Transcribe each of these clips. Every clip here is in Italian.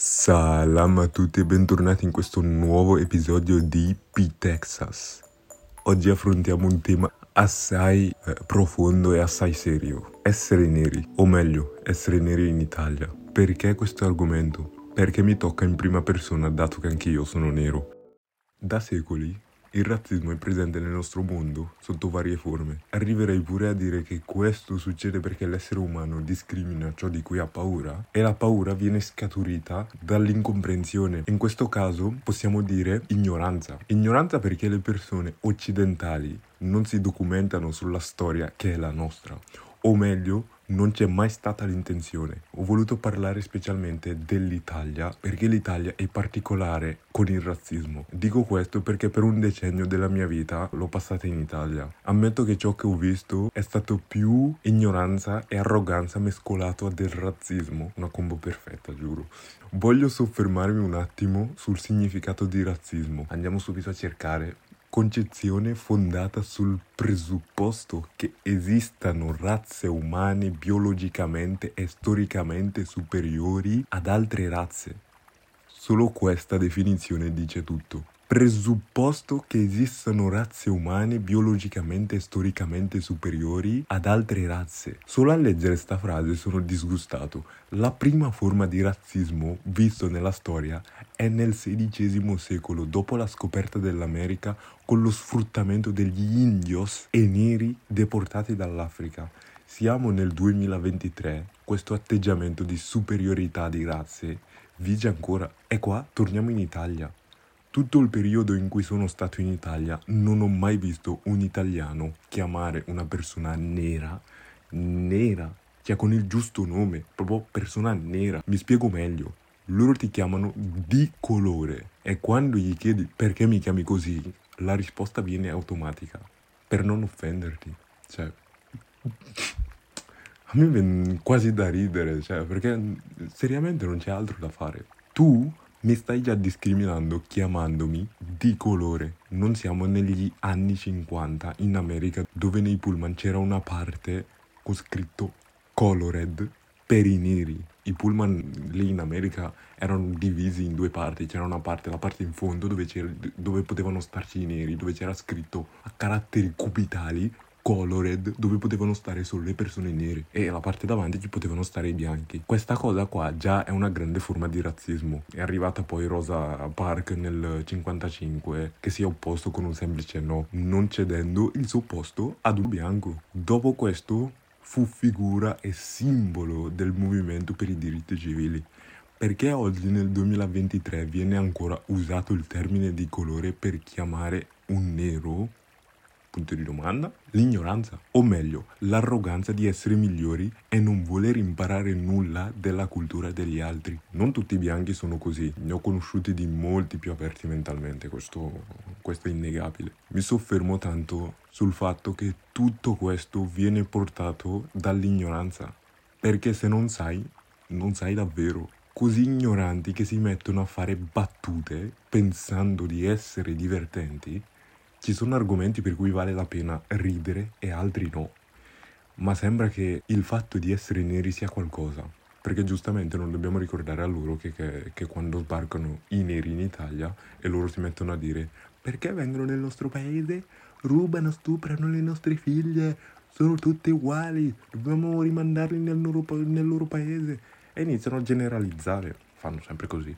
Salam a tutti e bentornati in questo nuovo episodio di P-Texas. Oggi affrontiamo un tema assai eh, profondo e assai serio. Essere neri, o meglio, essere neri in Italia. Perché questo argomento? Perché mi tocca in prima persona dato che anche io sono nero. Da secoli il razzismo è presente nel nostro mondo sotto varie forme. Arriverei pure a dire che questo succede perché l'essere umano discrimina ciò di cui ha paura e la paura viene scaturita dall'incomprensione. In questo caso possiamo dire ignoranza. Ignoranza perché le persone occidentali non si documentano sulla storia che è la nostra, o meglio, non c'è mai stata l'intenzione. Ho voluto parlare specialmente dell'Italia perché l'Italia è particolare con il razzismo. Dico questo perché per un decennio della mia vita l'ho passata in Italia. Ammetto che ciò che ho visto è stato più ignoranza e arroganza mescolato a del razzismo. Una combo perfetta, giuro. Voglio soffermarmi un attimo sul significato di razzismo. Andiamo subito a cercare concezione fondata sul presupposto che esistano razze umane biologicamente e storicamente superiori ad altre razze. Solo questa definizione dice tutto presupposto che esistano razze umane biologicamente e storicamente superiori ad altre razze. Solo a leggere questa frase sono disgustato. La prima forma di razzismo visto nella storia è nel XVI secolo, dopo la scoperta dell'America con lo sfruttamento degli indios e neri deportati dall'Africa. Siamo nel 2023, questo atteggiamento di superiorità di razze vige ancora. E qua torniamo in Italia. Tutto il periodo in cui sono stato in Italia non ho mai visto un italiano chiamare una persona nera nera, cioè con il giusto nome, proprio persona nera. Mi spiego meglio. Loro ti chiamano di colore e quando gli chiedi perché mi chiami così, la risposta viene automatica, per non offenderti. Cioè, a me viene quasi da ridere, cioè, perché seriamente non c'è altro da fare. Tu mi stai già discriminando chiamandomi di colore. Non siamo negli anni 50 in America dove nei pullman c'era una parte con scritto colored per i neri. I pullman lì in America erano divisi in due parti, c'era una parte, la parte in fondo dove, dove potevano starci i neri, dove c'era scritto a caratteri cubitali colored dove potevano stare solo le persone nere e la parte davanti ci potevano stare i bianchi. Questa cosa qua già è una grande forma di razzismo. È arrivata poi Rosa Parks nel 55 che si è opposto con un semplice no, non cedendo il suo posto ad un bianco. Dopo questo fu figura e simbolo del movimento per i diritti civili. Perché oggi nel 2023 viene ancora usato il termine di colore per chiamare un nero punto di domanda? L'ignoranza, o meglio, l'arroganza di essere migliori e non voler imparare nulla della cultura degli altri. Non tutti i bianchi sono così, ne ho conosciuti di molti più aperti mentalmente, questo, questo è innegabile. Mi soffermo tanto sul fatto che tutto questo viene portato dall'ignoranza, perché se non sai, non sai davvero così ignoranti che si mettono a fare battute pensando di essere divertenti ci sono argomenti per cui vale la pena ridere e altri no, ma sembra che il fatto di essere neri sia qualcosa, perché giustamente non dobbiamo ricordare a loro che, che, che quando sbarcano i neri in Italia e loro si mettono a dire perché vengono nel nostro paese, rubano, stuprano le nostre figlie, sono tutte uguali, dobbiamo rimandarli nel loro, nel loro paese. E iniziano a generalizzare, fanno sempre così.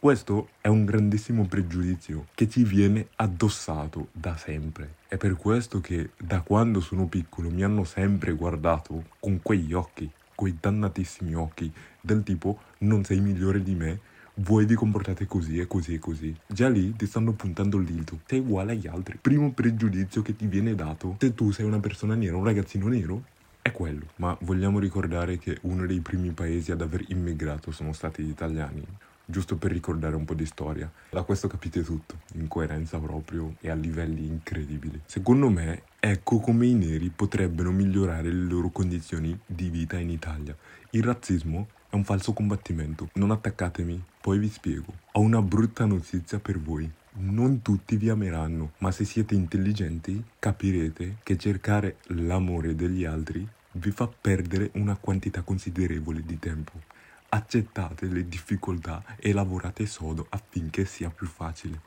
Questo è un grandissimo pregiudizio che ci viene addossato da sempre. È per questo che da quando sono piccolo mi hanno sempre guardato con quegli occhi, quei dannatissimi occhi, del tipo non sei migliore di me, voi vi comportate così e così e così. Già lì ti stanno puntando il dito. Sei uguale agli altri. Primo pregiudizio che ti viene dato se tu sei una persona nera, un ragazzino nero, è quello. Ma vogliamo ricordare che uno dei primi paesi ad aver immigrato sono stati gli italiani giusto per ricordare un po' di storia. Da questo capite tutto, in coerenza proprio e a livelli incredibili. Secondo me, ecco come i neri potrebbero migliorare le loro condizioni di vita in Italia. Il razzismo è un falso combattimento. Non attaccatemi, poi vi spiego. Ho una brutta notizia per voi. Non tutti vi ameranno, ma se siete intelligenti capirete che cercare l'amore degli altri vi fa perdere una quantità considerevole di tempo accettate le difficoltà e lavorate sodo affinché sia più facile.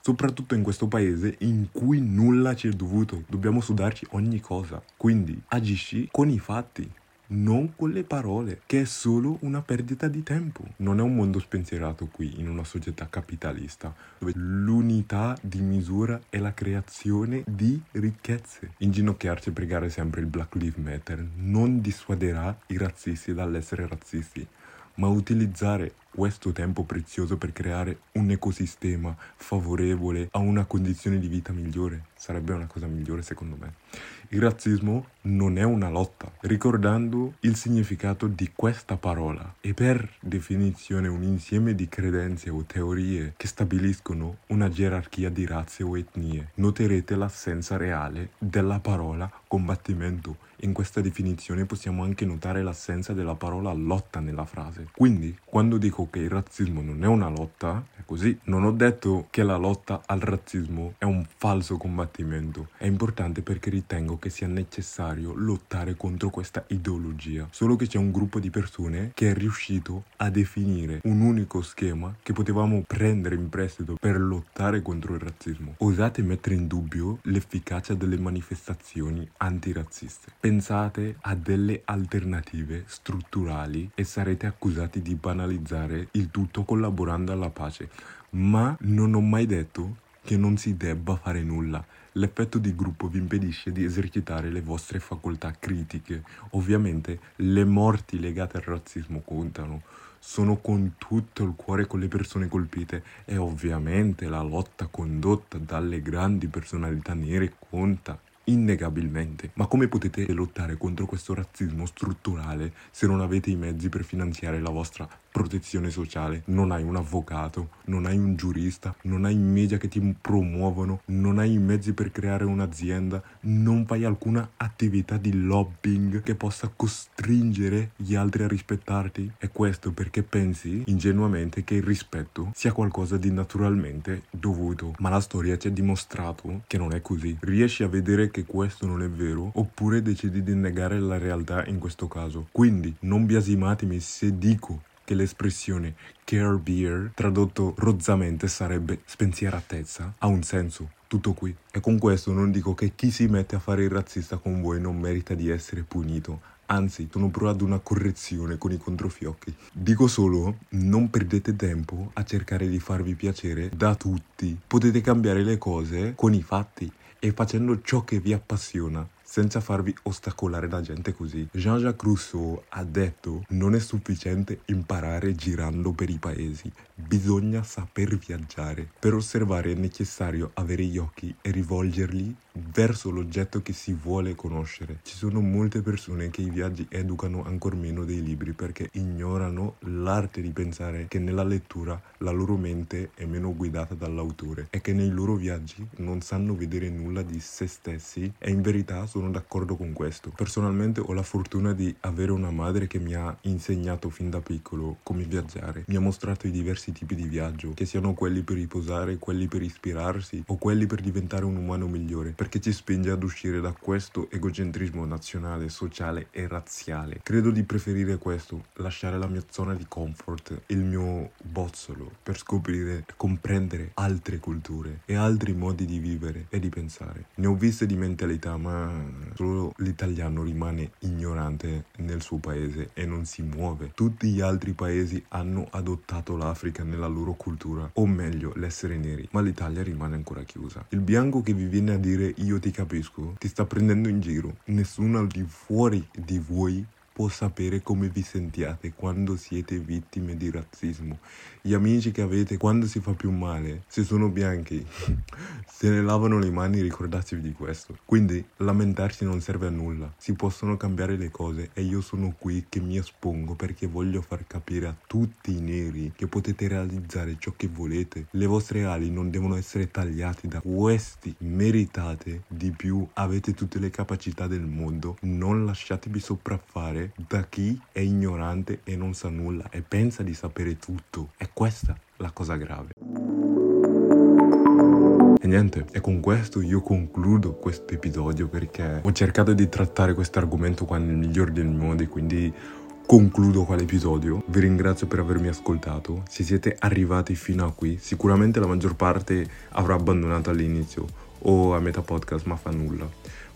Soprattutto in questo paese in cui nulla ci è dovuto, dobbiamo sudarci ogni cosa. Quindi agisci con i fatti, non con le parole, che è solo una perdita di tempo. Non è un mondo spensierato qui, in una società capitalista, dove l'unità di misura è la creazione di ricchezze. Inginocchiarci e pregare sempre il Black Lives Matter non dissuaderà i razzisti dall'essere razzisti ma utilizzare questo tempo prezioso per creare un ecosistema favorevole a una condizione di vita migliore sarebbe una cosa migliore secondo me. Il razzismo non è una lotta, ricordando il significato di questa parola è per definizione un insieme di credenze o teorie che stabiliscono una gerarchia di razze o etnie. Noterete l'assenza reale della parola combattimento. In questa definizione possiamo anche notare l'assenza della parola lotta nella frase. Quindi, quando dico che il razzismo non è una lotta, è così. Non ho detto che la lotta al razzismo è un falso combattimento. È importante perché ritengo che sia necessario lottare contro questa ideologia. Solo che c'è un gruppo di persone che è riuscito a definire un unico schema che potevamo prendere in prestito per lottare contro il razzismo. Osate mettere in dubbio l'efficacia delle manifestazioni antirazziste. Pensate a delle alternative strutturali e sarete accusati di banalizzare il tutto collaborando alla pace. Ma non ho mai detto che non si debba fare nulla. L'effetto di gruppo vi impedisce di esercitare le vostre facoltà critiche. Ovviamente le morti legate al razzismo contano. Sono con tutto il cuore con le persone colpite e ovviamente la lotta condotta dalle grandi personalità nere conta innegabilmente. Ma come potete lottare contro questo razzismo strutturale se non avete i mezzi per finanziare la vostra protezione sociale, non hai un avvocato, non hai un giurista, non hai i media che ti promuovono, non hai i mezzi per creare un'azienda, non fai alcuna attività di lobbying che possa costringere gli altri a rispettarti. E questo perché pensi ingenuamente che il rispetto sia qualcosa di naturalmente dovuto. Ma la storia ci ha dimostrato che non è così. Riesci a vedere che questo non è vero oppure decidi di negare la realtà in questo caso. Quindi non biasimatemi se dico che l'espressione care beer, tradotto rozzamente, sarebbe spensieratezza, ha un senso. Tutto qui. E con questo non dico che chi si mette a fare il razzista con voi non merita di essere punito. Anzi, sono pro ad una correzione con i controfiocchi. Dico solo, non perdete tempo a cercare di farvi piacere da tutti. Potete cambiare le cose con i fatti e facendo ciò che vi appassiona senza farvi ostacolare da gente così. Jean-Jacques Rousseau ha detto non è sufficiente imparare girando per i paesi, bisogna saper viaggiare. Per osservare è necessario avere gli occhi e rivolgerli verso l'oggetto che si vuole conoscere. Ci sono molte persone che i viaggi educano ancor meno dei libri perché ignorano l'arte di pensare che nella lettura la loro mente è meno guidata dall'autore e che nei loro viaggi non sanno vedere nulla di se stessi e in verità sono d'accordo con questo. Personalmente ho la fortuna di avere una madre che mi ha insegnato fin da piccolo come viaggiare, mi ha mostrato i diversi tipi di viaggio, che siano quelli per riposare, quelli per ispirarsi o quelli per diventare un umano migliore perché ci spinge ad uscire da questo egocentrismo nazionale, sociale e razziale. Credo di preferire questo, lasciare la mia zona di comfort, il mio bozzolo, per scoprire e comprendere altre culture e altri modi di vivere e di pensare. Ne ho viste di mentalità, ma solo l'italiano rimane ignorante nel suo paese e non si muove. Tutti gli altri paesi hanno adottato l'Africa nella loro cultura, o meglio, l'essere neri, ma l'Italia rimane ancora chiusa. Il bianco che vi viene a dire io ti capisco, ti sta prendendo in giro. Nessuno al di fuori di voi può sapere come vi sentiate quando siete vittime di razzismo. Gli amici che avete quando si fa più male, se sono bianchi, se ne lavano le mani, ricordatevi di questo. Quindi lamentarsi non serve a nulla, si possono cambiare le cose e io sono qui che mi espongo perché voglio far capire a tutti i neri che potete realizzare ciò che volete. Le vostre ali non devono essere tagliate da questi, meritate di più, avete tutte le capacità del mondo, non lasciatevi sopraffare da chi è ignorante e non sa nulla e pensa di sapere tutto. È questa la cosa grave. E niente, e con questo io concludo questo episodio perché ho cercato di trattare questo argomento qua nel miglior dei modi, quindi concludo qua l'episodio. Vi ringrazio per avermi ascoltato. Se siete arrivati fino a qui, sicuramente la maggior parte avrà abbandonato all'inizio o a metà podcast, ma fa nulla.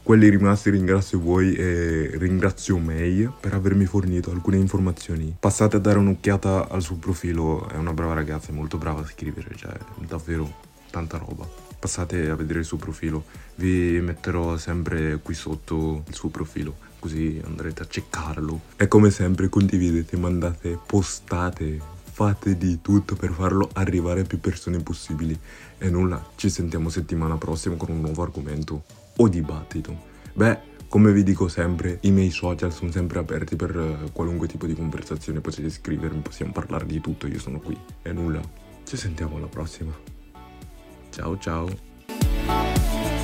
Quelli rimasti ringrazio voi e ringrazio May per avermi fornito alcune informazioni. Passate a dare un'occhiata al suo profilo, è una brava ragazza, è molto brava a scrivere, cioè davvero tanta roba. Passate a vedere il suo profilo, vi metterò sempre qui sotto il suo profilo, così andrete a ceccarlo. E come sempre condividete, mandate, postate, fate di tutto per farlo arrivare a più persone possibili. E nulla, ci sentiamo settimana prossima con un nuovo argomento o dibattito. Beh, come vi dico sempre, i miei social sono sempre aperti per eh, qualunque tipo di conversazione, potete scrivermi, possiamo parlare di tutto, io sono qui. E nulla, ci sentiamo alla prossima. Ciao ciao.